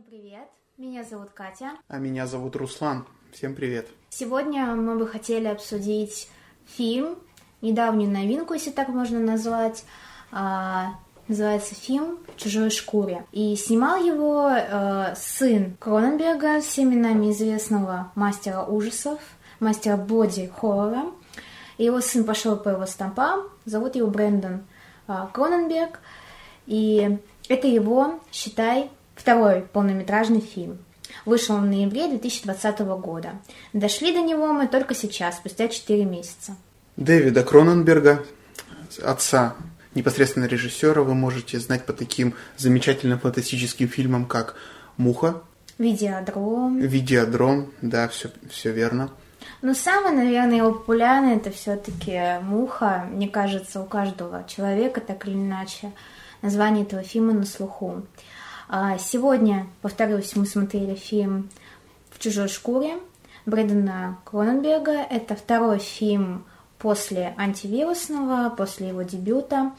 Всем привет! Меня зовут Катя. А меня зовут Руслан. Всем привет. Сегодня мы бы хотели обсудить фильм, недавнюю новинку, если так можно назвать. А, называется фильм «В чужой шкуре». И снимал его э, сын Кроненберга, всеми нами известного мастера ужасов, мастера боди-хоррора. Его сын пошел по его стопам, зовут его Брэндон э, Кроненберг. И это его, считай, второй полнометражный фильм. Вышел в ноябре 2020 года. Дошли до него мы только сейчас, спустя 4 месяца. Дэвида Кроненберга, отца непосредственно режиссера, вы можете знать по таким замечательным фантастическим фильмам, как «Муха», Видеодром. «Видеодром», да, все, все верно. Ну, самый, наверное, его популярный это все-таки «Муха». Мне кажется, у каждого человека, так или иначе, название этого фильма на слуху. А сегодня, повторюсь, мы смотрели фильм «В чужой шкуре» Брэдена Кроненберга. Это второй фильм после антивирусного, после его дебюта.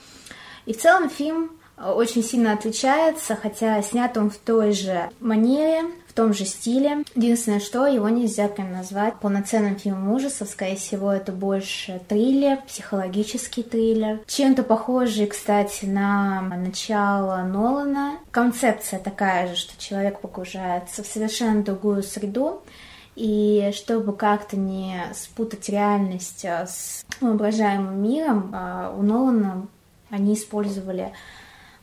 И в целом фильм очень сильно отличается, хотя снят он в той же манере, в том же стиле. Единственное, что его нельзя прям назвать полноценным фильмом ужасов. Скорее всего, это больше триллер, психологический триллер. Чем-то похожий, кстати, на начало Нолана. Концепция такая же, что человек погружается в совершенно другую среду, и чтобы как-то не спутать реальность с воображаемым миром, а, у Нолана они использовали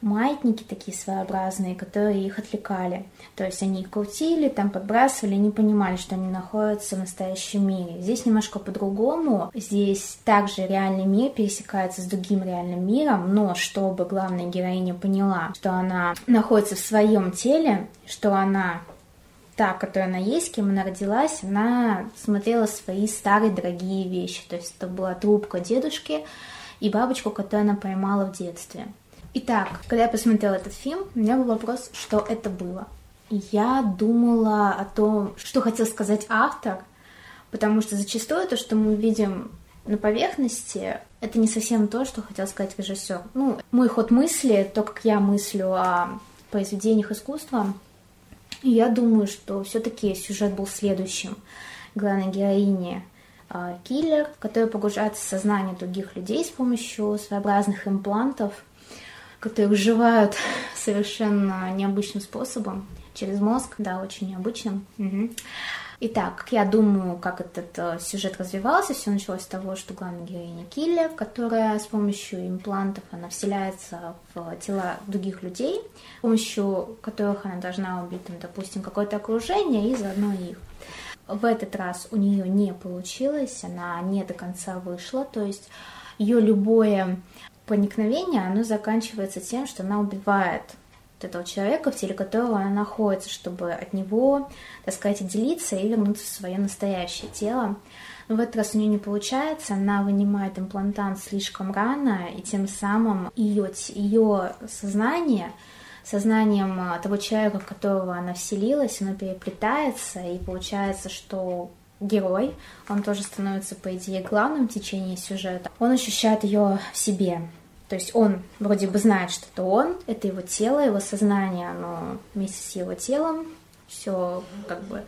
маятники такие своеобразные, которые их отвлекали. То есть они их крутили, там подбрасывали, не понимали, что они находятся в настоящем мире. Здесь немножко по-другому. Здесь также реальный мир пересекается с другим реальным миром, но чтобы главная героиня поняла, что она находится в своем теле, что она та, которая она есть, кем она родилась, она смотрела свои старые дорогие вещи. То есть это была трубка дедушки и бабочку, которую она поймала в детстве. Итак, когда я посмотрела этот фильм, у меня был вопрос, что это было. Я думала о том, что хотел сказать автор, потому что зачастую то, что мы видим на поверхности, это не совсем то, что хотел сказать режиссер. Ну, мой ход мысли, то, как я мыслю о произведениях искусства, я думаю, что все-таки сюжет был следующим. Главной героине а, киллер, который погружается в сознание других людей с помощью своеобразных имплантов – которые вживают совершенно необычным способом через мозг, да, очень необычным. Итак, я думаю, как этот э, сюжет развивался. Все началось с того, что главная героиня киллер, которая с помощью имплантов она вселяется в тела других людей, с помощью которых она должна убить, там, допустим, какое-то окружение и заодно их. В этот раз у нее не получилось, она не до конца вышла, то есть ее любое проникновение, оно заканчивается тем, что она убивает вот этого человека, в теле которого она находится, чтобы от него, так сказать, отделиться и вернуться в свое настоящее тело. Но в этот раз у нее не получается, она вынимает имплантант слишком рано, и тем самым ее, ее сознание, сознанием того человека, в которого она вселилась, оно переплетается, и получается, что герой, он тоже становится, по идее, главным в течение сюжета, он ощущает ее в себе. То есть он вроде бы знает, что это он, это его тело, его сознание, оно вместе с его телом, все как бы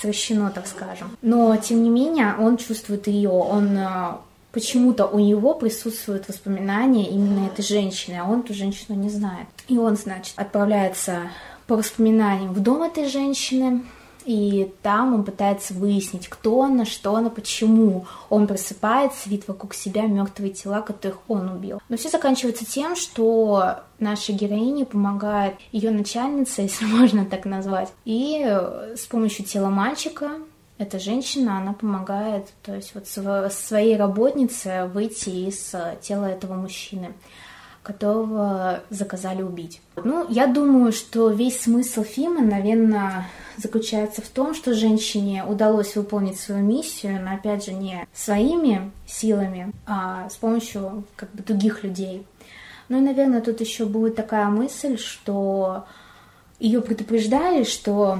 сращено, так скажем. Но, тем не менее, он чувствует ее, он э, почему-то у него присутствуют воспоминания именно этой женщины, а он эту женщину не знает. И он, значит, отправляется по воспоминаниям в дом этой женщины, и там он пытается выяснить, кто она, что она, почему. Он просыпается, видит вокруг себя мертвые тела, которых он убил. Но все заканчивается тем, что наша героине помогает ее начальница, если можно так назвать, и с помощью тела мальчика эта женщина, она помогает, то есть вот своей работнице выйти из тела этого мужчины которого заказали убить. Ну, я думаю, что весь смысл фильма, наверное, заключается в том, что женщине удалось выполнить свою миссию, но опять же не своими силами, а с помощью как бы других людей. Ну и, наверное, тут еще будет такая мысль, что ее предупреждали, что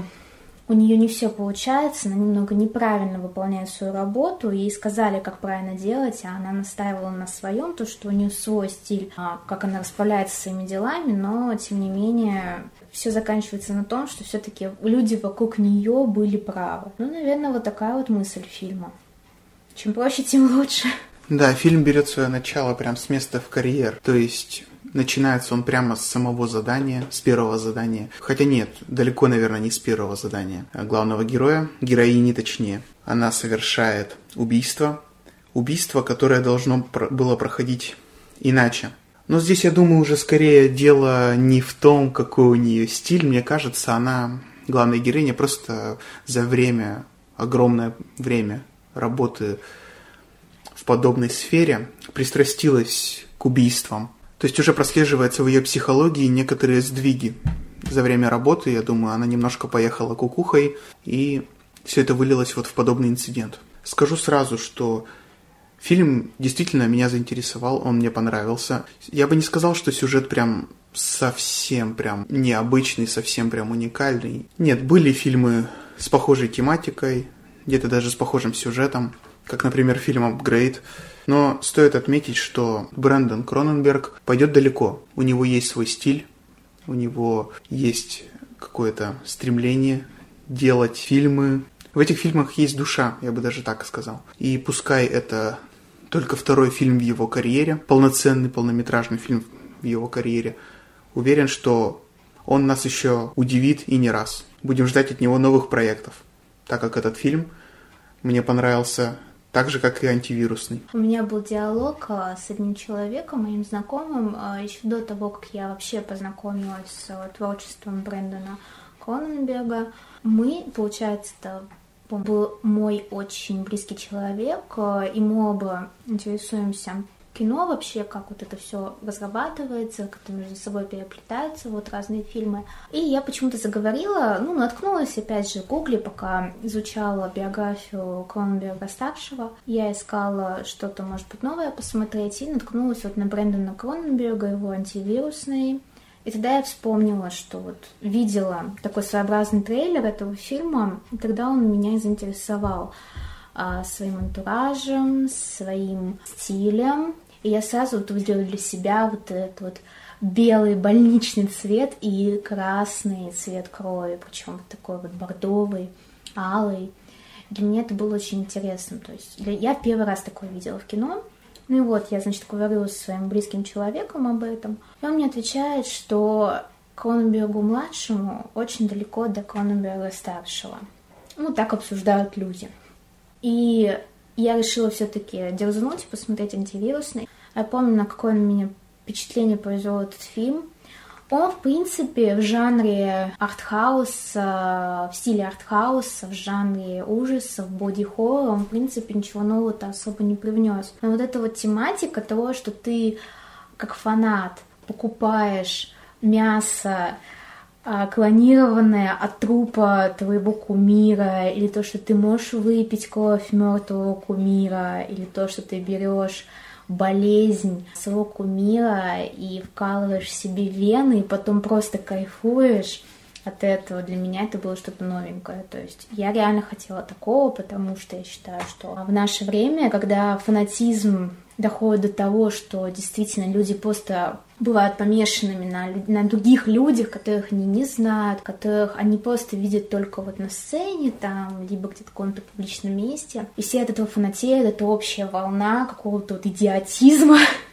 у нее не все получается, она немного неправильно выполняет свою работу, ей сказали, как правильно делать, а она настаивала на своем, то, что у нее свой стиль, а, как она расправляется своими делами, но, тем не менее, все заканчивается на том, что все-таки люди вокруг нее были правы. Ну, наверное, вот такая вот мысль фильма. Чем проще, тем лучше. Да, фильм берет свое начало прям с места в карьер. То есть начинается он прямо с самого задания, с первого задания. Хотя нет, далеко, наверное, не с первого задания. А главного героя, героини точнее, она совершает убийство. Убийство, которое должно было проходить иначе. Но здесь, я думаю, уже скорее дело не в том, какой у нее стиль. Мне кажется, она, главная героиня, просто за время, огромное время работы подобной сфере пристрастилась к убийствам. То есть уже прослеживается в ее психологии некоторые сдвиги. За время работы, я думаю, она немножко поехала кукухой, и все это вылилось вот в подобный инцидент. Скажу сразу, что фильм действительно меня заинтересовал, он мне понравился. Я бы не сказал, что сюжет прям совсем прям необычный, совсем прям уникальный. Нет, были фильмы с похожей тематикой, где-то даже с похожим сюжетом как, например, фильм «Апгрейд». Но стоит отметить, что Брэндон Кроненберг пойдет далеко. У него есть свой стиль, у него есть какое-то стремление делать фильмы. В этих фильмах есть душа, я бы даже так сказал. И пускай это только второй фильм в его карьере, полноценный полнометражный фильм в его карьере, уверен, что он нас еще удивит и не раз. Будем ждать от него новых проектов, так как этот фильм мне понравился так же, как и антивирусный. У меня был диалог а, с одним человеком, моим знакомым, а, еще до того, как я вообще познакомилась с а, творчеством Брэндона Кроненберга. Мы, получается, это был мой очень близкий человек, и мы оба интересуемся кино вообще, как вот это все разрабатывается, как это между собой переплетаются, вот разные фильмы. И я почему-то заговорила, ну, наткнулась опять же в гугле, пока изучала биографию Кроненберга-старшего. Я искала что-то, может быть, новое посмотреть, и наткнулась вот на Брэндона Кроненберга, его антивирусный. И тогда я вспомнила, что вот видела такой своеобразный трейлер этого фильма, и тогда он меня заинтересовал а, своим антуражем, своим стилем, и я сразу вот выделила для себя вот этот вот белый больничный цвет и красный цвет крови, причем вот такой вот бордовый, алый. Для меня это было очень интересно. То есть я первый раз такое видела в кино. Ну и вот, я, значит, говорю с своим близким человеком об этом. И он мне отвечает, что Кроненбергу-младшему очень далеко до Кроненберга-старшего. Ну, так обсуждают люди. И я решила все-таки дерзнуть посмотреть антивирусный. Я помню, на какое на меня впечатление произвел этот фильм. Он, в принципе, в жанре артхауса, в стиле артхауса, в жанре ужасов, боди-хоррор, он, в принципе, ничего нового-то особо не привнес. Но вот эта вот тематика того, что ты, как фанат, покупаешь мясо, клонированное от трупа твоего кумира, или то, что ты можешь выпить кровь мертвого кумира, или то, что ты берешь болезнь своего кумира и вкалываешь себе вены, и потом просто кайфуешь от этого. Для меня это было что-то новенькое. То есть я реально хотела такого, потому что я считаю, что в наше время, когда фанатизм доходит до того, что действительно люди просто бывают помешанными на, на других людях, которых они не знают, которых они просто видят только вот на сцене, там, либо где-то в каком-то публичном месте. И все от этого фанатеют, это общая волна какого-то вот идиотизма,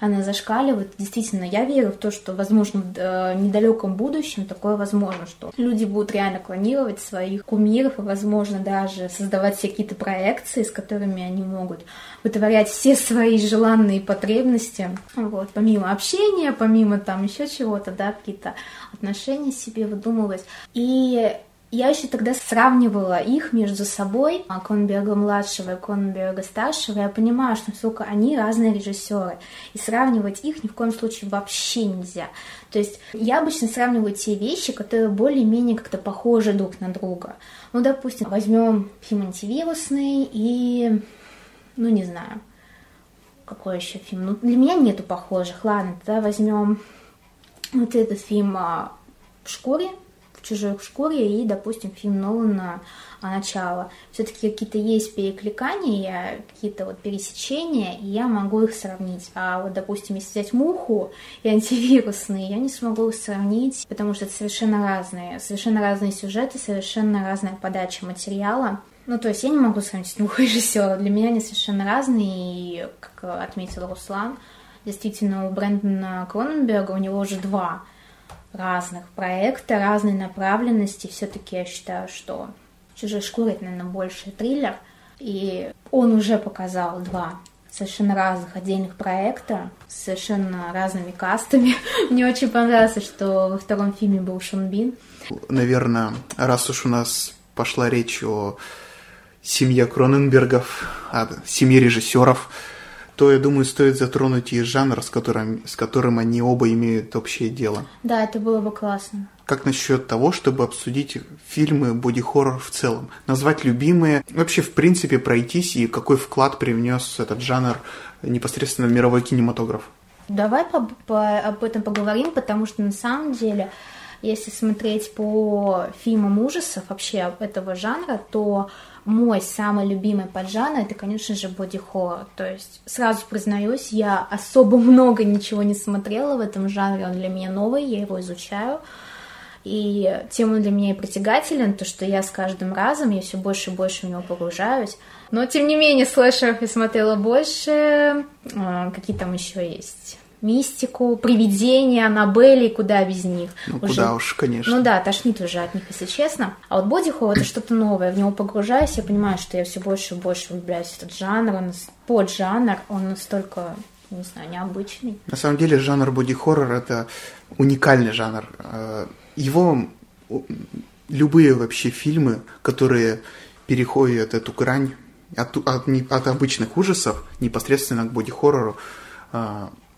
она зашкаливает. Действительно, я верю в то, что, возможно, в э, недалеком будущем такое возможно, что люди будут реально клонировать своих кумиров и, возможно, даже создавать все какие-то проекции, с которыми они могут вытворять все свои желанные потребности, вот, помимо общения, помимо там еще чего-то, да, какие-то отношения себе выдумывать. И я еще тогда сравнивала их между собой, а, Конберга-младшего и Конберга-старшего. Я понимаю, что насколько они разные режиссеры. И сравнивать их ни в коем случае вообще нельзя. То есть я обычно сравниваю те вещи, которые более-менее как-то похожи друг на друга. Ну, допустим, возьмем фильм антивирусный и, ну, не знаю, какой еще фильм. Ну, для меня нету похожих. Ладно, тогда возьмем вот этот фильм а, в шкуре чужой шкуре и, допустим, фильм Нолана а, начало. Все-таки какие-то есть перекликания, какие-то вот пересечения, и я могу их сравнить. А вот, допустим, если взять муху и антивирусные, я не смогу их сравнить, потому что это совершенно разные, совершенно разные сюжеты, совершенно разная подача материала. Ну, то есть я не могу сравнить двух режиссеров. Для меня они совершенно разные, и, как отметил Руслан, действительно, у Брэндона Кроненберга у него уже два разных проекта, разной направленности. Все-таки я считаю, что «Чужой шкуры» — это, наверное, больше триллер. И он уже показал два совершенно разных отдельных проекта с совершенно разными кастами. Мне очень понравилось, что во втором фильме был Шон Бин. Наверное, раз уж у нас пошла речь о семье Кроненбергов, о семье режиссеров, то, я думаю, стоит затронуть и жанр, с которым, с которым они оба имеют общее дело. Да, это было бы классно. Как насчет того, чтобы обсудить фильмы боди-хоррор в целом? Назвать любимые, вообще, в принципе, пройтись и какой вклад привнес этот жанр непосредственно в мировой кинематограф? Давай по, по, об этом поговорим, потому что на самом деле, если смотреть по фильмам ужасов вообще этого жанра, то мой самый любимый поджанр это, конечно же, боди-хоррор. То есть, сразу признаюсь, я особо много ничего не смотрела в этом жанре, он для меня новый, я его изучаю. И тем он для меня и притягателен, то что я с каждым разом, я все больше и больше в него погружаюсь. Но, тем не менее, слэшеров я смотрела больше. А, какие там еще есть? Мистику, привидения, Аннабелли, куда без них. Ну, уже... куда уж, конечно. Ну да, тошнит уже от них, если честно. А вот боди это что-то новое, в него погружаюсь, я понимаю, что я все больше и больше влюбляюсь в этот жанр, он поджанр, он настолько не знаю, необычный. На самом деле жанр боди-хоррор это уникальный жанр. Э, его любые вообще фильмы, которые переходят эту грань от, от, от обычных ужасов непосредственно к боди-хоррору,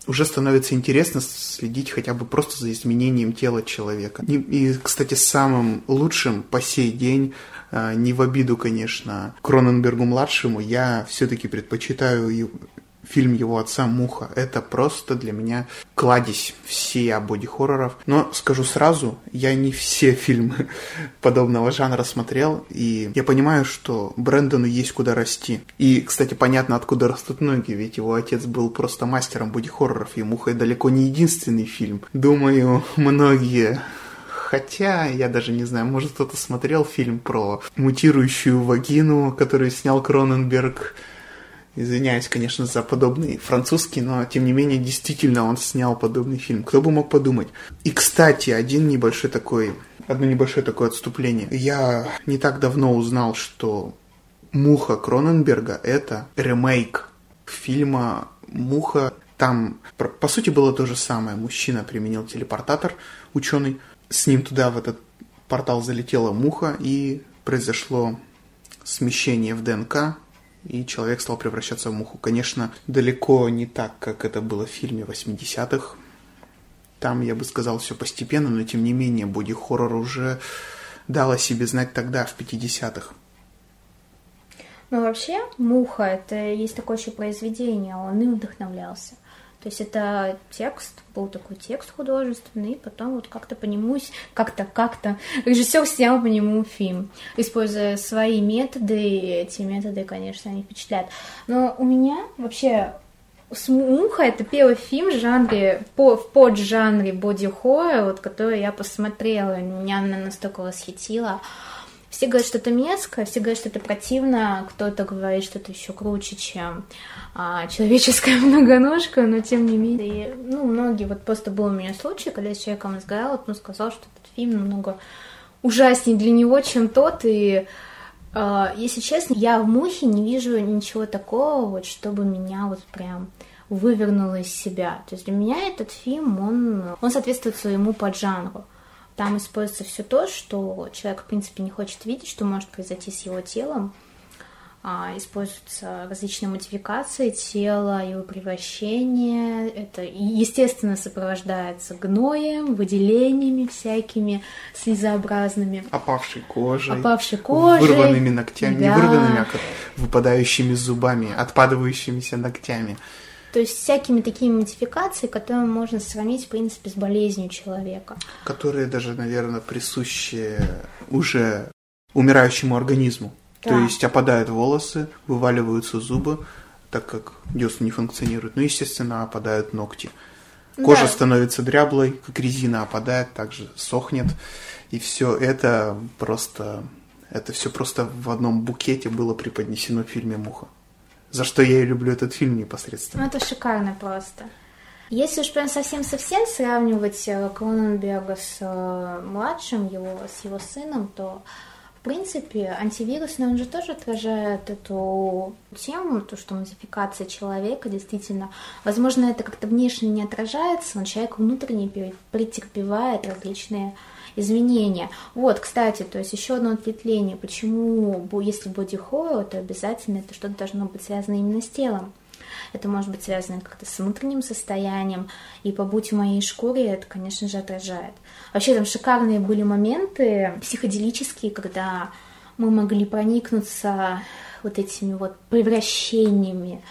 уже становится интересно следить хотя бы просто за изменением тела человека. И, кстати, самым лучшим по сей день, э, не в обиду, конечно, Кроненбергу-младшему, я все-таки предпочитаю фильм его отца «Муха». Это просто для меня кладезь всея боди-хорроров. Но скажу сразу, я не все фильмы подобного жанра смотрел, и я понимаю, что Брэндону есть куда расти. И, кстати, понятно, откуда растут ноги, ведь его отец был просто мастером боди-хорроров, и «Муха» далеко не единственный фильм. Думаю, многие Хотя, я даже не знаю, может кто-то смотрел фильм про мутирующую вагину, который снял Кроненберг Извиняюсь, конечно, за подобный французский, но тем не менее, действительно он снял подобный фильм. Кто бы мог подумать? И, кстати, один небольшой такой, одно небольшое такое отступление. Я не так давно узнал, что «Муха» Кроненберга – это ремейк фильма «Муха». Там, по сути, было то же самое. Мужчина применил телепортатор, ученый. С ним туда, в этот портал, залетела муха, и произошло смещение в ДНК, и человек стал превращаться в муху. Конечно, далеко не так, как это было в фильме 80-х. Там, я бы сказал, все постепенно, но тем не менее, боди-хоррор уже дал о себе знать тогда, в 50-х. Ну, вообще, «Муха» — это есть такое еще произведение, он им вдохновлялся. То есть это текст, был такой текст художественный, и потом вот как-то по нему, как-то, как-то режиссер снял по нему фильм, используя свои методы, и эти методы, конечно, они впечатляют. Но у меня вообще «Муха» — это первый фильм в жанре, по, в поджанре боди-хоррор, вот, который я посмотрела, меня она настолько восхитила. Все говорят, что это мерзко, все говорят, что это противно, кто-то говорит, что это еще круче, чем а, человеческая многоножка, но тем не менее. И, ну, многие, вот просто был у меня случай, когда я с человеком разговаривала, он сказал, что этот фильм намного ужаснее для него, чем тот, и а, если честно, я в мухе не вижу ничего такого, вот, чтобы меня вот прям вывернуло из себя. То есть для меня этот фильм, он, он соответствует своему поджанру. Там используется все то, что человек, в принципе, не хочет видеть, что может произойти с его телом. А, используются различные модификации тела, его превращение. Это, естественно, сопровождается гноем, выделениями всякими слезообразными. Опавшей кожей. Опавшей кожей. Вырванными ногтями. Да. Не вырванными, а выпадающими зубами, отпадывающимися ногтями. То есть всякими такими модификациями, которые можно сравнить, в принципе, с болезнью человека. Которые даже, наверное, присущи уже умирающему организму. Да. То есть опадают волосы, вываливаются зубы, так как десна не функционирует. Ну, естественно, опадают ногти. Кожа да. становится дряблой, как резина опадает, также сохнет. И все это просто... Это все просто в одном букете было преподнесено в фильме «Муха». За что я и люблю этот фильм непосредственно. Ну, это шикарно просто. Если уж прям совсем-совсем сравнивать э, Кроненберга с э, младшим, его, с его сыном, то в принципе, антивирусный, он же тоже отражает эту тему, то, что модификация человека действительно, возможно, это как-то внешне не отражается, но человек внутренне претерпевает различные изменения. Вот, кстати, то есть еще одно ответвление, почему, если боди хоррор, то обязательно это что-то должно быть связано именно с телом. Это может быть связано как-то с внутренним состоянием, и побудь в моей шкуре это, конечно же, отражает. Вообще там шикарные были моменты психоделические, когда мы могли проникнуться вот этими вот превращениями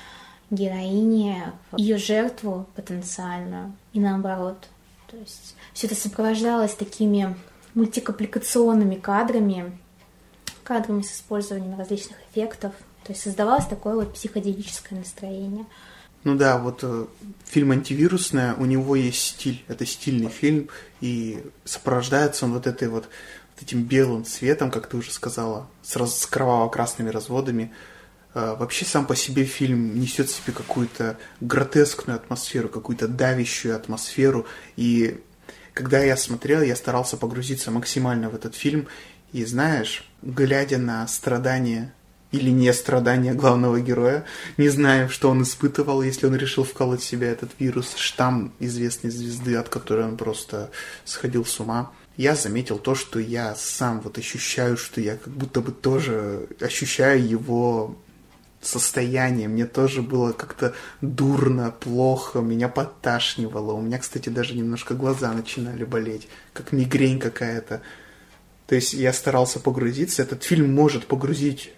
героини в ее жертву потенциальную и наоборот. То есть все это сопровождалось такими мультикапликационными кадрами, кадрами с использованием различных эффектов. То есть создавалось такое вот психоделическое настроение. Ну да, вот э, фильм антивирусная, у него есть стиль, это стильный фильм, и сопровождается он вот этой вот, вот этим белым цветом, как ты уже сказала, с, раз, с кроваво-красными разводами. Э, вообще сам по себе фильм несет в себе какую-то гротескную атмосферу, какую-то давящую атмосферу, и когда я смотрел, я старался погрузиться максимально в этот фильм. И знаешь, глядя на страдания или не страдания главного героя, не знаю, что он испытывал, если он решил вколоть в себя этот вирус, штамм известной звезды, от которой он просто сходил с ума. Я заметил то, что я сам вот ощущаю, что я как будто бы тоже ощущаю его состояние. Мне тоже было как-то дурно, плохо, меня подташнивало. У меня, кстати, даже немножко глаза начинали болеть, как мигрень какая-то. То есть я старался погрузиться. Этот фильм может погрузить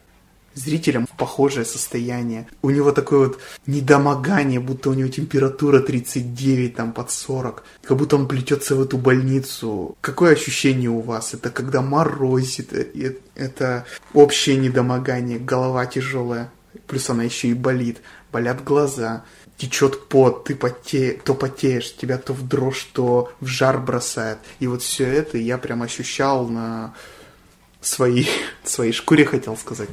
зрителям в похожее состояние. У него такое вот недомогание, будто у него температура 39, там, под 40. Как будто он плетется в эту больницу. Какое ощущение у вас? Это когда морозит, это, это общее недомогание, голова тяжелая плюс она еще и болит, болят глаза, течет пот, ты потеешь, то потеешь, тебя то в дрожь, то в жар бросает. И вот все это я прям ощущал на своей, своей шкуре, хотел сказать,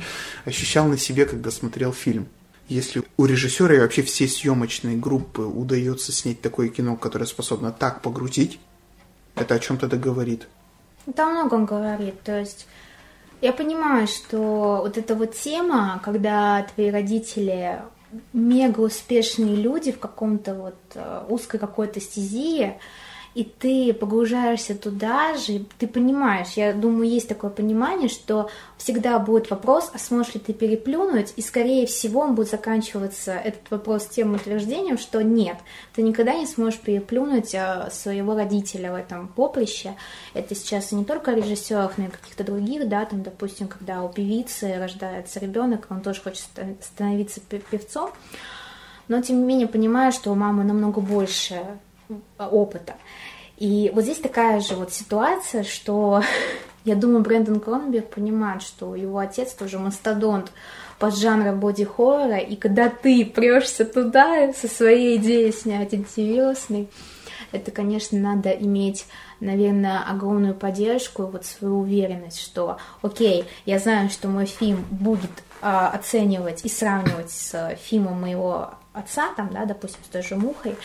ощущал на себе, когда смотрел фильм. Если у режиссера и вообще всей съемочной группы удается снять такое кино, которое способно так погрузить, это о чем-то договорит. Это о многом говорит. То есть я понимаю, что вот эта вот тема, когда твои родители мега успешные люди в каком-то вот э, узкой какой-то стезии, и ты погружаешься туда же, ты понимаешь, я думаю, есть такое понимание, что всегда будет вопрос, а сможешь ли ты переплюнуть, и скорее всего он будет заканчиваться, этот вопрос тем утверждением, что нет, ты никогда не сможешь переплюнуть а, своего родителя в этом поприще. Это сейчас не только режиссеров, но и каких-то других, да, там, допустим, когда у певицы рождается ребенок, он тоже хочет становиться певцом, но тем не менее понимаю, что у мамы намного больше опыта. И вот здесь такая же вот ситуация, что я думаю, Брэндон Кронберг понимает, что его отец тоже мастодонт под жанра боди-хоррора, и когда ты прешься туда со своей идеей снять антивирусный, это, конечно, надо иметь, наверное, огромную поддержку вот свою уверенность, что, окей, я знаю, что мой фильм будет а, оценивать и сравнивать с фильмом моего отца, там, да, допустим, с той же «Мухой»,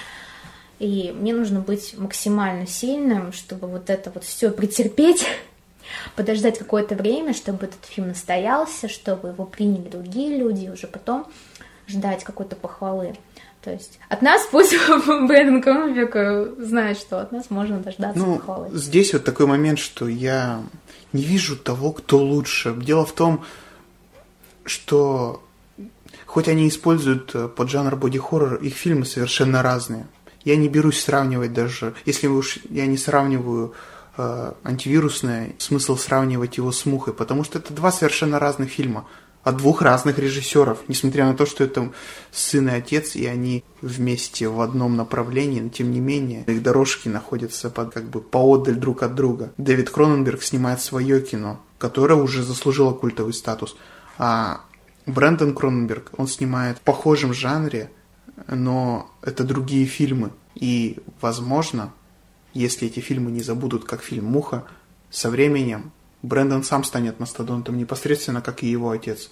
и мне нужно быть максимально сильным, чтобы вот это вот все претерпеть, подождать какое-то время, чтобы этот фильм настоялся, чтобы его приняли другие люди, и уже потом ждать какой-то похвалы. То есть от нас пусть Брэндон Кромбек знает, что от нас можно дождаться ну, похвалы. Здесь вот такой момент, что я не вижу того, кто лучше. Дело в том, что хоть они используют э, под жанр боди-хоррор, их фильмы совершенно разные. Я не берусь сравнивать даже, если уж я не сравниваю э, антивирусное, смысл сравнивать его с мухой, потому что это два совершенно разных фильма. от двух разных режиссеров, несмотря на то, что это сын и отец, и они вместе в одном направлении, но тем не менее их дорожки находятся под, как бы поодаль друг от друга. Дэвид Кроненберг снимает свое кино, которое уже заслужило культовый статус, а Брэндон Кроненберг, он снимает в похожем жанре, но это другие фильмы. И, возможно, если эти фильмы не забудут, как фильм «Муха», со временем Брэндон сам станет мастодонтом непосредственно, как и его отец.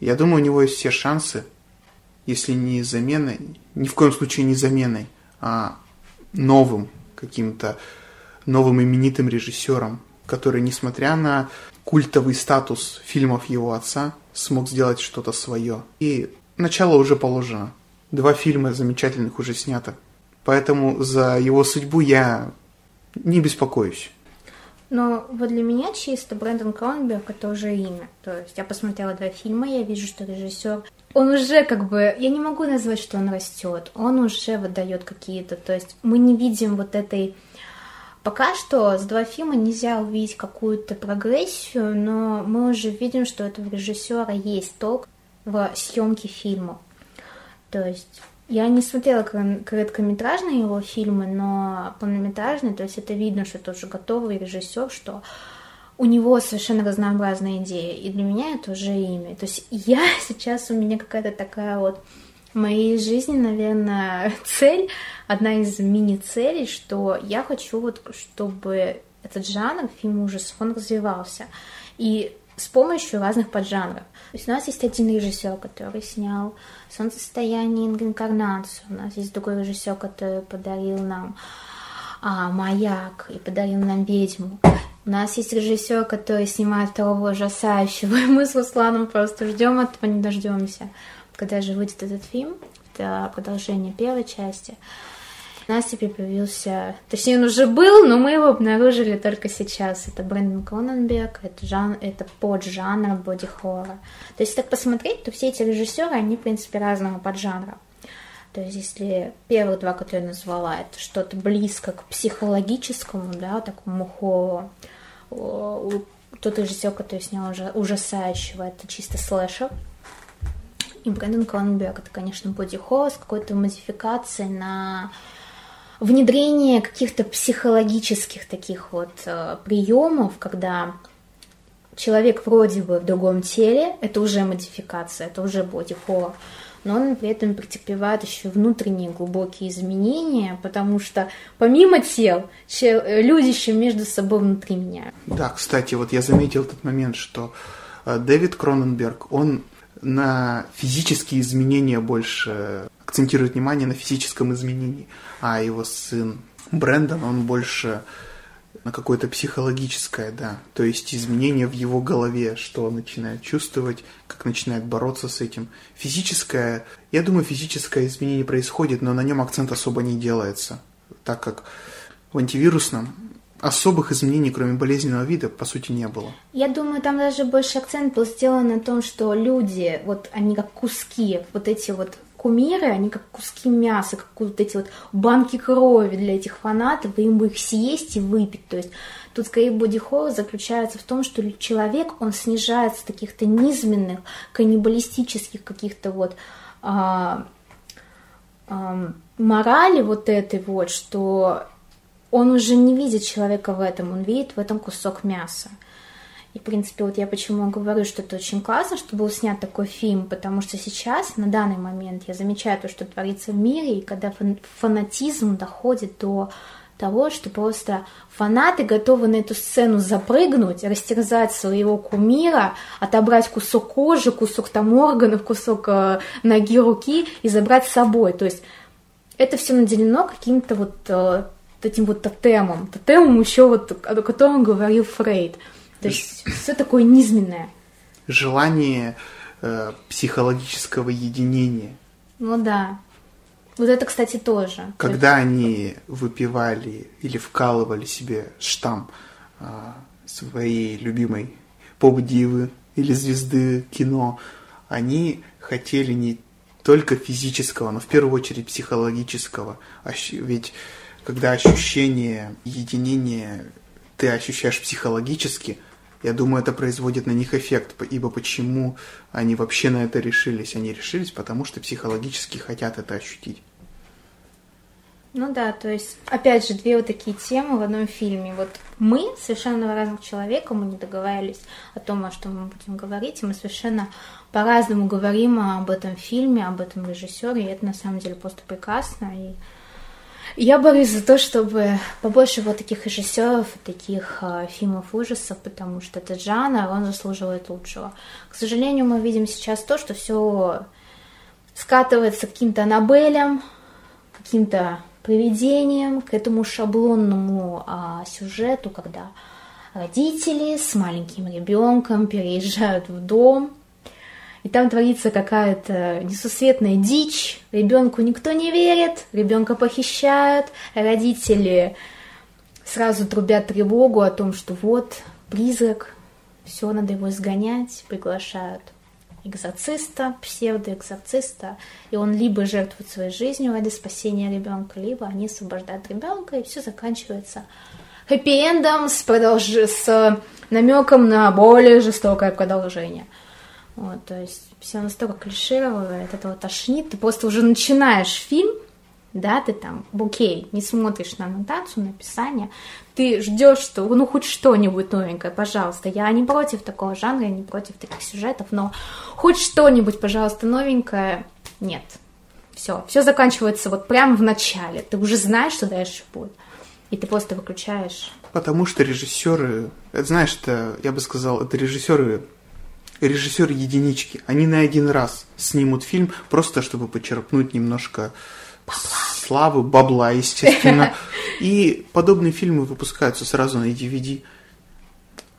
Я думаю, у него есть все шансы, если не заменой, ни в коем случае не заменой, а новым каким-то новым именитым режиссером, который, несмотря на культовый статус фильмов его отца, смог сделать что-то свое. И начало уже положено. Два фильма замечательных уже снято. Поэтому за его судьбу я не беспокоюсь. Но вот для меня чисто Брэндон Кроненберг это уже имя. То есть я посмотрела два фильма, я вижу, что режиссер, он уже как бы, я не могу назвать, что он растет, он уже выдает какие-то, то есть мы не видим вот этой Пока что с два фильма нельзя увидеть какую-то прогрессию, но мы уже видим, что у этого режиссера есть толк в съемке фильма. То есть я не смотрела короткометражные его фильмы, но полнометражные, то есть это видно, что это уже готовый режиссер, что у него совершенно разнообразные идеи, и для меня это уже имя. То есть я сейчас, у меня какая-то такая вот в моей жизни, наверное, цель, одна из мини-целей, что я хочу вот, чтобы этот жанр фильм ужасов, он развивался. И с помощью разных поджанров. То есть у нас есть один режиссер, который снял «Солнцестояние и инкарнацию». У нас есть другой режиссер, который подарил нам а, «Маяк» и подарил нам «Ведьму». У нас есть режиссер, который снимает второго ужасающего, и мы с Русланом просто ждем этого, не дождемся, когда же выйдет этот фильм, это продолжение первой части у нас теперь появился... Точнее, он уже был, но мы его обнаружили только сейчас. Это Брэндон Кроненберг, это, жан... это поджанр боди-хоррора. То есть, так посмотреть, то все эти режиссеры, они, в принципе, разного поджанра. То есть, если первых два, которые я назвала, это что-то близко к психологическому, да, такому хоррору, тот режиссер, который снял уже ужасающего, это чисто слэшер. И Брэндон Кроненберг, это, конечно, боди-хоррор с какой-то модификацией на внедрение каких-то психологических таких вот э, приемов, когда человек вроде бы в другом теле, это уже модификация, это уже боди хоррор, но он при этом претерпевает еще внутренние глубокие изменения, потому что помимо тел э, люди еще между собой внутри меняют. Да, кстати, вот я заметил тот момент, что э, Дэвид Кроненберг, он на физические изменения больше акцентирует внимание на физическом изменении, а его сын Брэндон, он больше на какое-то психологическое, да, то есть изменение в его голове, что он начинает чувствовать, как начинает бороться с этим. Физическое, я думаю, физическое изменение происходит, но на нем акцент особо не делается, так как в антивирусном особых изменений, кроме болезненного вида, по сути, не было. Я думаю, там даже больше акцент был сделан на том, что люди, вот они как куски, вот эти вот кумиры, они как куски мяса, как вот эти вот банки крови для этих фанатов, и им бы их съесть и выпить. То есть тут скорее боди заключается в том, что человек, он снижается с каких-то низменных, каннибалистических каких-то вот а, а, морали вот этой вот, что он уже не видит человека в этом, он видит в этом кусок мяса. И, в принципе, вот я почему говорю, что это очень классно, что был снят такой фильм, потому что сейчас, на данный момент, я замечаю то, что творится в мире, и когда фанатизм доходит до того, что просто фанаты готовы на эту сцену запрыгнуть, растерзать своего кумира, отобрать кусок кожи, кусок там органов, кусок э, ноги, руки и забрать с собой. То есть это все наделено каким-то вот э, этим вот тотемом, тотемом еще вот, о котором говорил Фрейд. То есть все такое низменное. Желание э, психологического единения. Ну да. Вот это, кстати, тоже. Когда есть... они выпивали или вкалывали себе штамм э, своей любимой поп-дивы или звезды кино, они хотели не только физического, но в первую очередь психологического. Ведь когда ощущение единения ты ощущаешь психологически, Я думаю, это производит на них эффект, ибо почему они вообще на это решились? Они решились, потому что психологически хотят это ощутить. Ну да, то есть, опять же, две вот такие темы в одном фильме. Вот мы, совершенно разных человека, мы не договаривались о том, о чем мы будем говорить, и мы совершенно по-разному говорим об этом фильме, об этом режиссере, и это на самом деле просто прекрасно. И я борюсь за то, чтобы побольше вот таких режиссеров, таких э, фильмов ужасов, потому что этот жанр, он заслуживает лучшего. К сожалению, мы видим сейчас то, что все скатывается к каким-то Аннабелям, каким-то приведением, к этому шаблонному а, сюжету, когда родители с маленьким ребенком переезжают в дом, и там творится какая-то несусветная дичь, ребенку никто не верит, ребенка похищают, родители сразу трубят тревогу о том, что вот призрак, все, надо его изгонять, приглашают экзорциста, псевдоэкзорциста, и он либо жертвует своей жизнью ради спасения ребенка, либо они освобождают ребенка, и все заканчивается хэппи-эндом с, продолж... с намеком на более жестокое продолжение. Вот, то есть все настолько клишировое, от этого тошнит, ты просто уже начинаешь фильм, да, ты там, окей, не смотришь на аннотацию, на описание, ты ждешь, что, ну, хоть что-нибудь новенькое, пожалуйста. Я не против такого жанра, я не против таких сюжетов, но хоть что-нибудь, пожалуйста, новенькое, нет. Все, все заканчивается вот прямо в начале. Ты уже знаешь, что дальше будет. И ты просто выключаешь. Потому что режиссеры, знаешь, это, я бы сказал, это режиссеры режиссеры единички. Они на один раз снимут фильм, просто чтобы почерпнуть немножко бабла. славы, бабла, естественно. И подобные фильмы выпускаются сразу на DVD.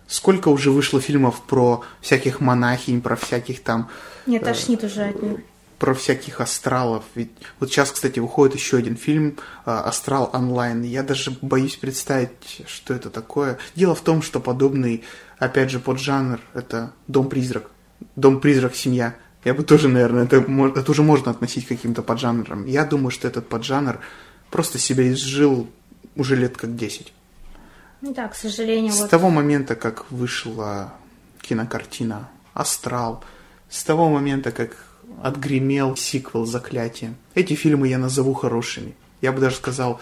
Сколько уже вышло фильмов про всяких монахинь, про всяких там... Нет, э, тошнит уже от них про всяких астралов. Ведь вот сейчас, кстати, выходит еще один фильм э, «Астрал онлайн». Я даже боюсь представить, что это такое. Дело в том, что подобный, опять же, поджанр – это «Дом-призрак». «Дом-призрак. Семья». Я бы тоже, наверное, это, это уже можно относить к каким-то поджанрам. Я думаю, что этот поджанр просто себя изжил уже лет как 10. Ну да, к сожалению. С вот... того момента, как вышла кинокартина «Астрал», с того момента, как отгремел сиквел «Заклятие». Эти фильмы я назову хорошими. Я бы даже сказал,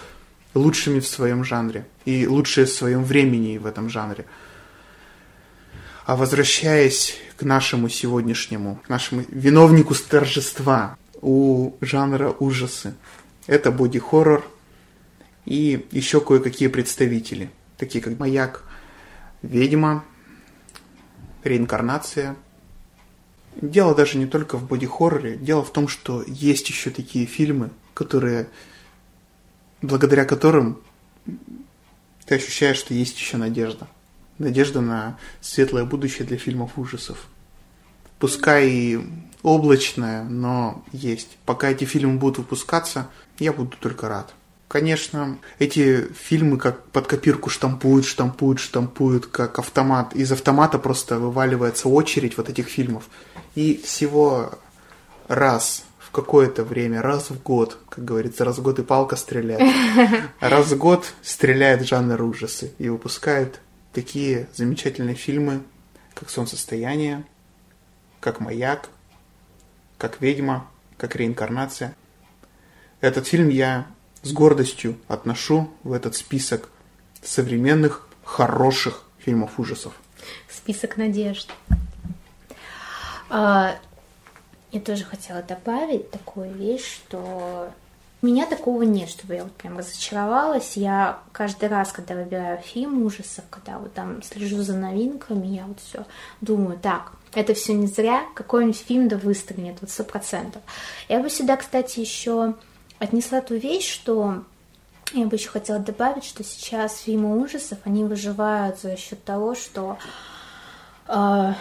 лучшими в своем жанре. И лучшие в своем времени в этом жанре. А возвращаясь к нашему сегодняшнему, к нашему виновнику торжества у жанра ужасы. Это боди-хоррор и еще кое-какие представители, такие как «Маяк», «Ведьма», «Реинкарнация», Дело даже не только в боди-хорроре, дело в том, что есть еще такие фильмы, которые, благодаря которым ты ощущаешь, что есть еще надежда. Надежда на светлое будущее для фильмов ужасов. Пускай и облачная, но есть. Пока эти фильмы будут выпускаться, я буду только рад. Конечно, эти фильмы как под копирку штампуют, штампуют, штампуют, как автомат. Из автомата просто вываливается очередь вот этих фильмов. И всего раз в какое-то время, раз в год, как говорится, раз в год и палка стреляет, раз в год стреляет жанр ужасы и выпускает такие замечательные фильмы, как «Солнцестояние», как «Маяк», как «Ведьма», как «Реинкарнация». Этот фильм я с гордостью отношу в этот список современных хороших фильмов ужасов. Список надежд. А, я тоже хотела добавить такую вещь, что у меня такого нет, чтобы я вот прям разочаровалась. Я каждый раз, когда выбираю фильм ужасов, когда вот там слежу за новинками, я вот все думаю, так, это все не зря, какой-нибудь фильм да выстрелит, вот сто процентов. Я бы сюда, кстати, еще отнесла ту вещь, что я бы еще хотела добавить, что сейчас фильмы ужасов, они выживают за счет того, что э,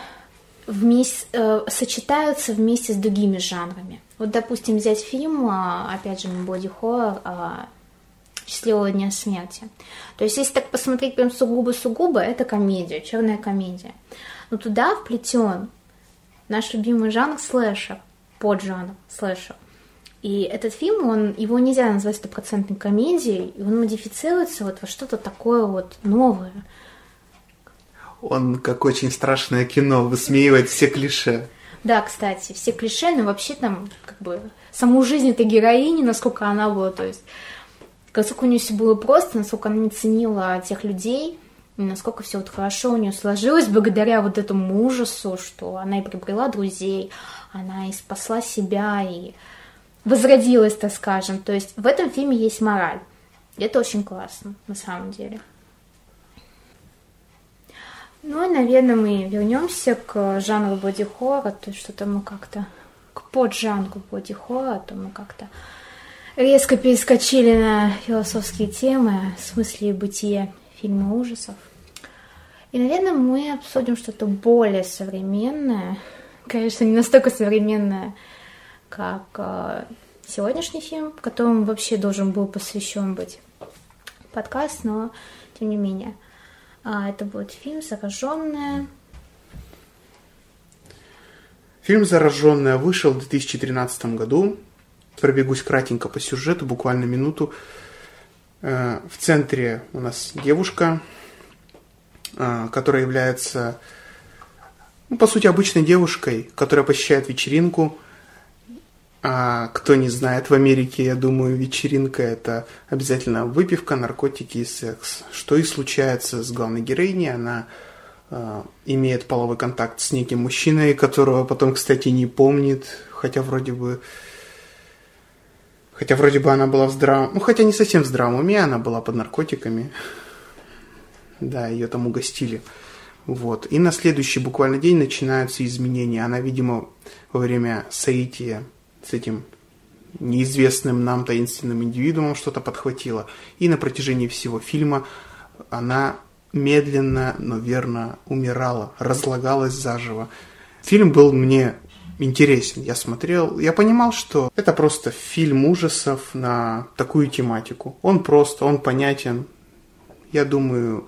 вместе, э, сочетаются вместе с другими жанрами. Вот, допустим, взять фильм, э, опять же, боди хоррор э, «Счастливого дня смерти». То есть, если так посмотреть прям сугубо-сугубо, это комедия, черная комедия. Но туда вплетен наш любимый жанр слэшер, поджанр слэшер. И этот фильм, он, его нельзя назвать стопроцентной комедией, и он модифицируется вот во что-то такое вот новое. Он, как очень страшное кино, высмеивает все клише. Да, кстати, все клише, но вообще там как бы саму жизнь этой героини, насколько она была, то есть насколько у нее все было просто, насколько она не ценила тех людей, насколько все вот хорошо у нее сложилось благодаря вот этому ужасу, что она и приобрела друзей, она и спасла себя, и возродилась, так скажем. То есть в этом фильме есть мораль. Это очень классно, на самом деле. Ну и, наверное, мы вернемся к жанру боди-хоррора, то есть что-то мы как-то к поджанру боди-хоррора, то мы как-то резко перескочили на философские темы, в смысле бытия фильма ужасов. И, наверное, мы обсудим что-то более современное, конечно, не настолько современное, как э, сегодняшний фильм, которому вообще должен был посвящен быть подкаст, но тем не менее. А, это будет фильм «Зараженная». Фильм «Зараженная» вышел в 2013 году. Пробегусь кратенько по сюжету, буквально минуту. Э, в центре у нас девушка, э, которая является, ну, по сути, обычной девушкой, которая посещает вечеринку – а кто не знает, в Америке, я думаю, вечеринка – это обязательно выпивка, наркотики и секс. Что и случается с главной героиней. Она э, имеет половой контакт с неким мужчиной, которого потом, кстати, не помнит, хотя вроде бы... Хотя вроде бы она была в здравом... Ну, хотя не совсем в здравом уме, она была под наркотиками. Да, ее там угостили. Вот. И на следующий буквально день начинаются изменения. Она, видимо, во время соития с этим неизвестным нам таинственным индивидуумом что-то подхватила. И на протяжении всего фильма она медленно, но верно умирала, разлагалась заживо. Фильм был мне интересен. Я смотрел, я понимал, что это просто фильм ужасов на такую тематику. Он просто, он понятен. Я думаю,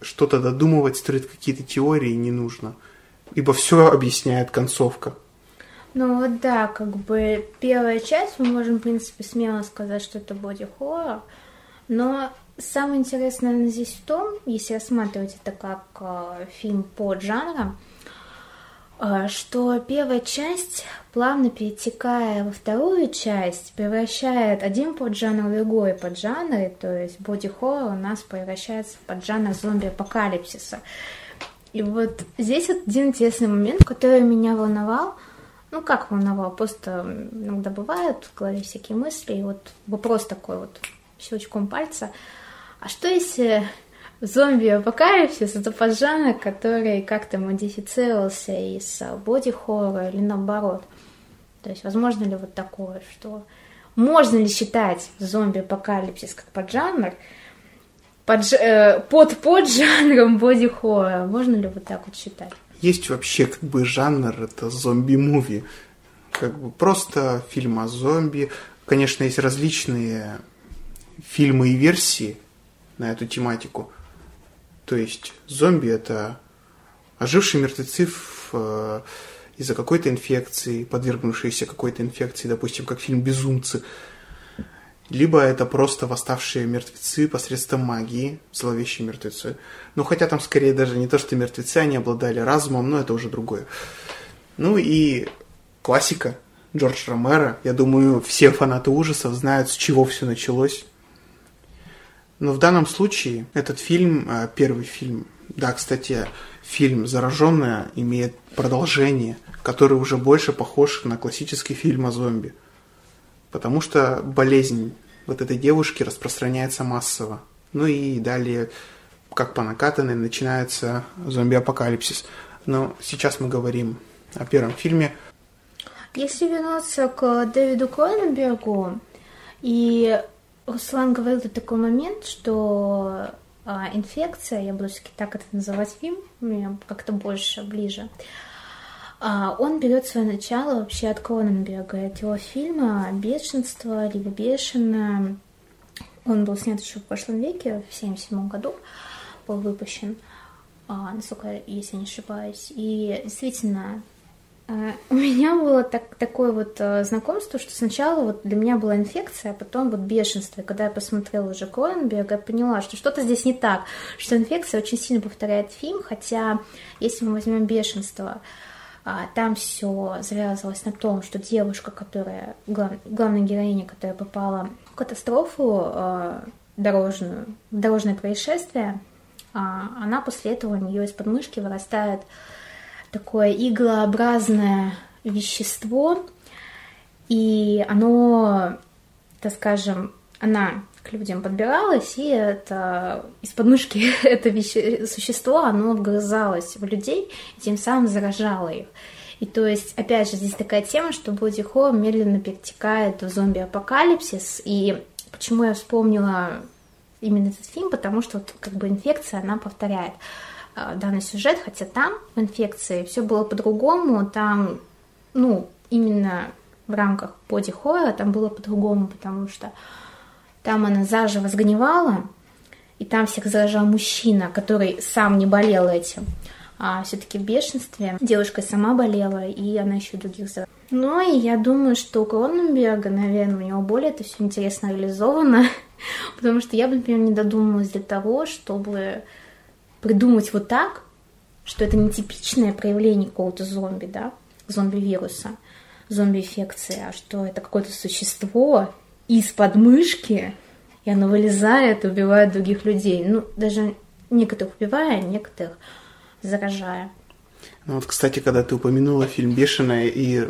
что-то додумывать, строить какие-то теории не нужно. Ибо все объясняет концовка. Ну вот да, как бы первая часть, мы можем, в принципе, смело сказать, что это боди-хоррор, но самое интересное наверное, здесь в том, если рассматривать это как э, фильм по жанрам, э, что первая часть, плавно перетекая во вторую часть, превращает один поджанр в другой поджанр, то есть боди-хоррор у нас превращается в поджанр зомби-апокалипсиса. И вот здесь вот один интересный момент, который меня волновал – ну, как волновал, просто иногда бывают в голове всякие мысли, и вот вопрос такой вот щелчком пальца. А что если зомби-апокалипсис это поджанр, который как-то модифицировался из боди-хоррора или наоборот? То есть возможно ли вот такое, что можно ли считать зомби-апокалипсис как поджанр, под, э, под поджанром боди-хоррора? Можно ли вот так вот считать? Есть вообще как бы жанр, это зомби-муви. Как бы просто фильм о зомби. Конечно, есть различные фильмы и версии на эту тематику. То есть зомби это ожившие мертвецы в, э, из-за какой-то инфекции, подвергнувшиеся какой-то инфекции, допустим, как фильм «Безумцы», либо это просто восставшие мертвецы посредством магии, зловещие мертвецы. Ну, хотя там скорее даже не то, что мертвецы, они обладали разумом, но это уже другое. Ну и классика Джордж Ромеро. Я думаю, все фанаты ужасов знают, с чего все началось. Но в данном случае этот фильм, э, первый фильм, да, кстати, фильм «Зараженная» имеет продолжение, который уже больше похож на классический фильм о зомби – потому что болезнь вот этой девушки распространяется массово. Ну и далее, как по накатанной, начинается зомби-апокалипсис. Но сейчас мы говорим о первом фильме. Если вернуться к Дэвиду Кроненбергу, и Руслан говорил тут такой момент, что а, инфекция, я буду все-таки так это называть фильм, мне как-то больше, ближе, он берет свое начало вообще от Кроненберга, от его фильма «Бешенство» либо «Бешеное». Он был снят еще в прошлом веке, в 1977 году был выпущен, а, насколько, если не ошибаюсь. И действительно, Э, у меня было так, такое вот э, знакомство, что сначала вот для меня была инфекция, а потом вот бешенство. И когда я посмотрела уже Кроенберга, я поняла, что что-то здесь не так, что инфекция очень сильно повторяет фильм, хотя если мы возьмем бешенство, а, там все завязывалось на том, что девушка, которая, глав, главная героиня, которая попала в катастрофу э, дорожную, дорожное происшествие, а, она после этого у нее из подмышки вырастает такое иглообразное вещество, и оно, так скажем, она к людям подбиралась, и это из подмышки это веще, существо, оно вгрызалось в людей, и тем самым заражало их. И то есть, опять же, здесь такая тема, что боди хоррор медленно перетекает в зомби-апокалипсис, и почему я вспомнила именно этот фильм, потому что вот как бы инфекция, она повторяет. Э, данный сюжет, хотя там в инфекции все было по-другому, там, ну, именно в рамках боди хоррора там было по-другому, потому что там она заживо сгнивала, и там всех заражал мужчина, который сам не болел этим. А все-таки в бешенстве девушка сама болела, и она еще других заражала. Ну и я думаю, что у Кроненберга, наверное, у него более это все интересно реализовано, потому что я бы, например, не додумалась для того, чтобы придумать вот так, что это не типичное проявление какого-то зомби, да, зомби-вируса, зомби-инфекции, а что это какое-то существо из подмышки, и оно вылезает и убивает других людей. Ну, даже некоторых убивая, некоторых заражая. Ну вот, кстати, когда ты упомянула фильм «Бешеная» и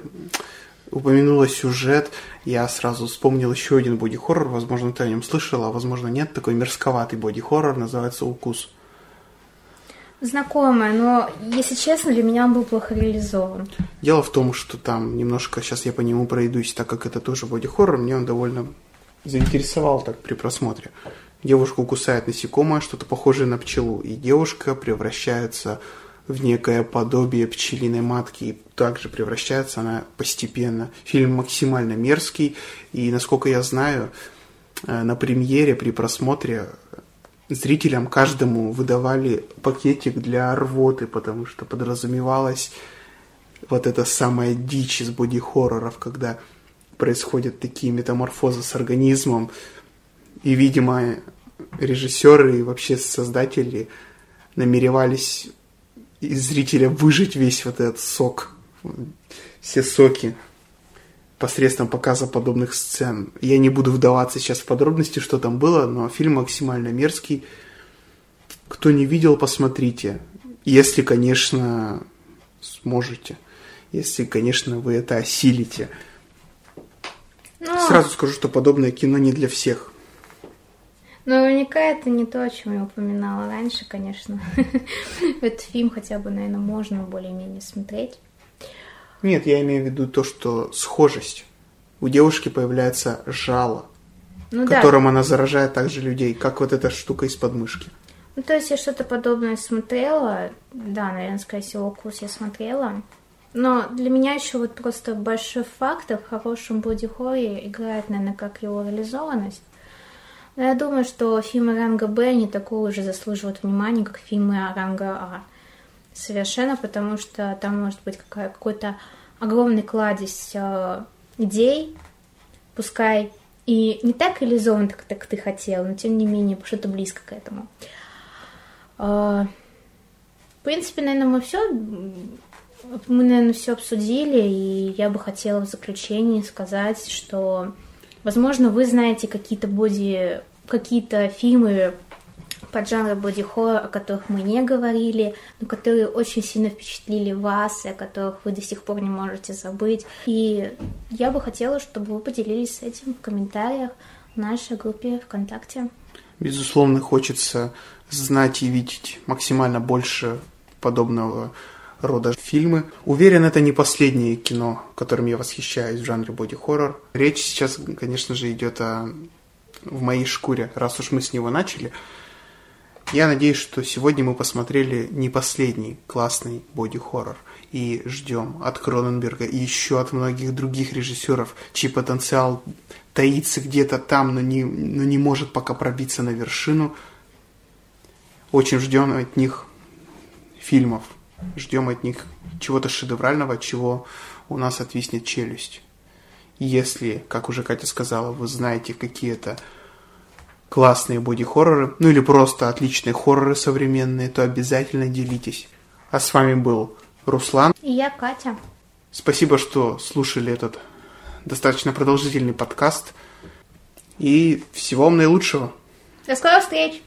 упомянула сюжет, я сразу вспомнил еще один боди-хоррор, возможно, ты о нем слышала, а возможно нет, такой мерзковатый боди-хоррор, называется «Укус» знакомая, но, если честно, для меня он был плохо реализован. Дело в том, что там немножко, сейчас я по нему пройдусь, так как это тоже боди-хоррор, мне он довольно заинтересовал так при просмотре. Девушку кусает насекомое, что-то похожее на пчелу, и девушка превращается в некое подобие пчелиной матки, и также превращается она постепенно. Фильм максимально мерзкий, и, насколько я знаю, э, на премьере при просмотре зрителям каждому выдавали пакетик для рвоты, потому что подразумевалась вот эта самая дичь из боди-хорроров, когда происходят такие метаморфозы с организмом. И, видимо, режиссеры и вообще создатели намеревались из зрителя выжить весь вот этот сок, все соки посредством показа подобных сцен. Я не буду вдаваться сейчас в подробности, что там было, но фильм максимально мерзкий. Кто не видел, посмотрите. Если, конечно, сможете. Если, конечно, вы это осилите. Но... Ну, Сразу скажу, что подобное кино не для всех. Наверняка это не то, о чем я упоминала раньше, конечно. Этот фильм хотя бы, наверное, можно более-менее смотреть. Нет, я имею в виду то, что схожесть. У девушки появляется жало, ну, которым да. она заражает также людей, как вот эта штука из подмышки. Ну, то есть я что-то подобное смотрела. Да, наверное, скорее всего, курс я смотрела. Но для меня еще вот просто большой фактор в хорошем боди играет, наверное, как его реализованность. Но я думаю, что фильмы ранга Б не такого же заслуживают внимания, как фильмы ранга А. Совершенно, потому что там может быть какая, какой-то огромный кладезь э, идей, пускай и не так реализован, как, как ты хотел, но тем не менее что-то близко к этому. Э, в принципе, наверное, мы все мы, наверное, все обсудили, и я бы хотела в заключении сказать, что, возможно, вы знаете какие-то боди, какие-то фильмы поджанры боди-хоррор, о которых мы не говорили, но которые очень сильно впечатлили вас, и о которых вы до сих пор не можете забыть. И я бы хотела, чтобы вы поделились этим в комментариях в нашей группе ВКонтакте. Безусловно, хочется знать и видеть максимально больше подобного рода фильмы. Уверен, это не последнее кино, которым я восхищаюсь в жанре боди-хоррор. Речь сейчас, конечно же, идет о в моей шкуре, раз уж мы с него начали. Я надеюсь, что сегодня мы посмотрели не последний классный боди-хоррор и ждем от Кроненберга и еще от многих других режиссеров, чей потенциал таится где-то там, но не, но не может пока пробиться на вершину. Очень ждем от них фильмов ждем от них чего-то шедеврального, чего у нас отвиснет челюсть. Если, как уже Катя сказала, вы знаете какие-то классные боди-хорроры, ну или просто отличные хорроры современные, то обязательно делитесь. А с вами был Руслан. И я Катя. Спасибо, что слушали этот достаточно продолжительный подкаст. И всего вам наилучшего. До скорых встреч!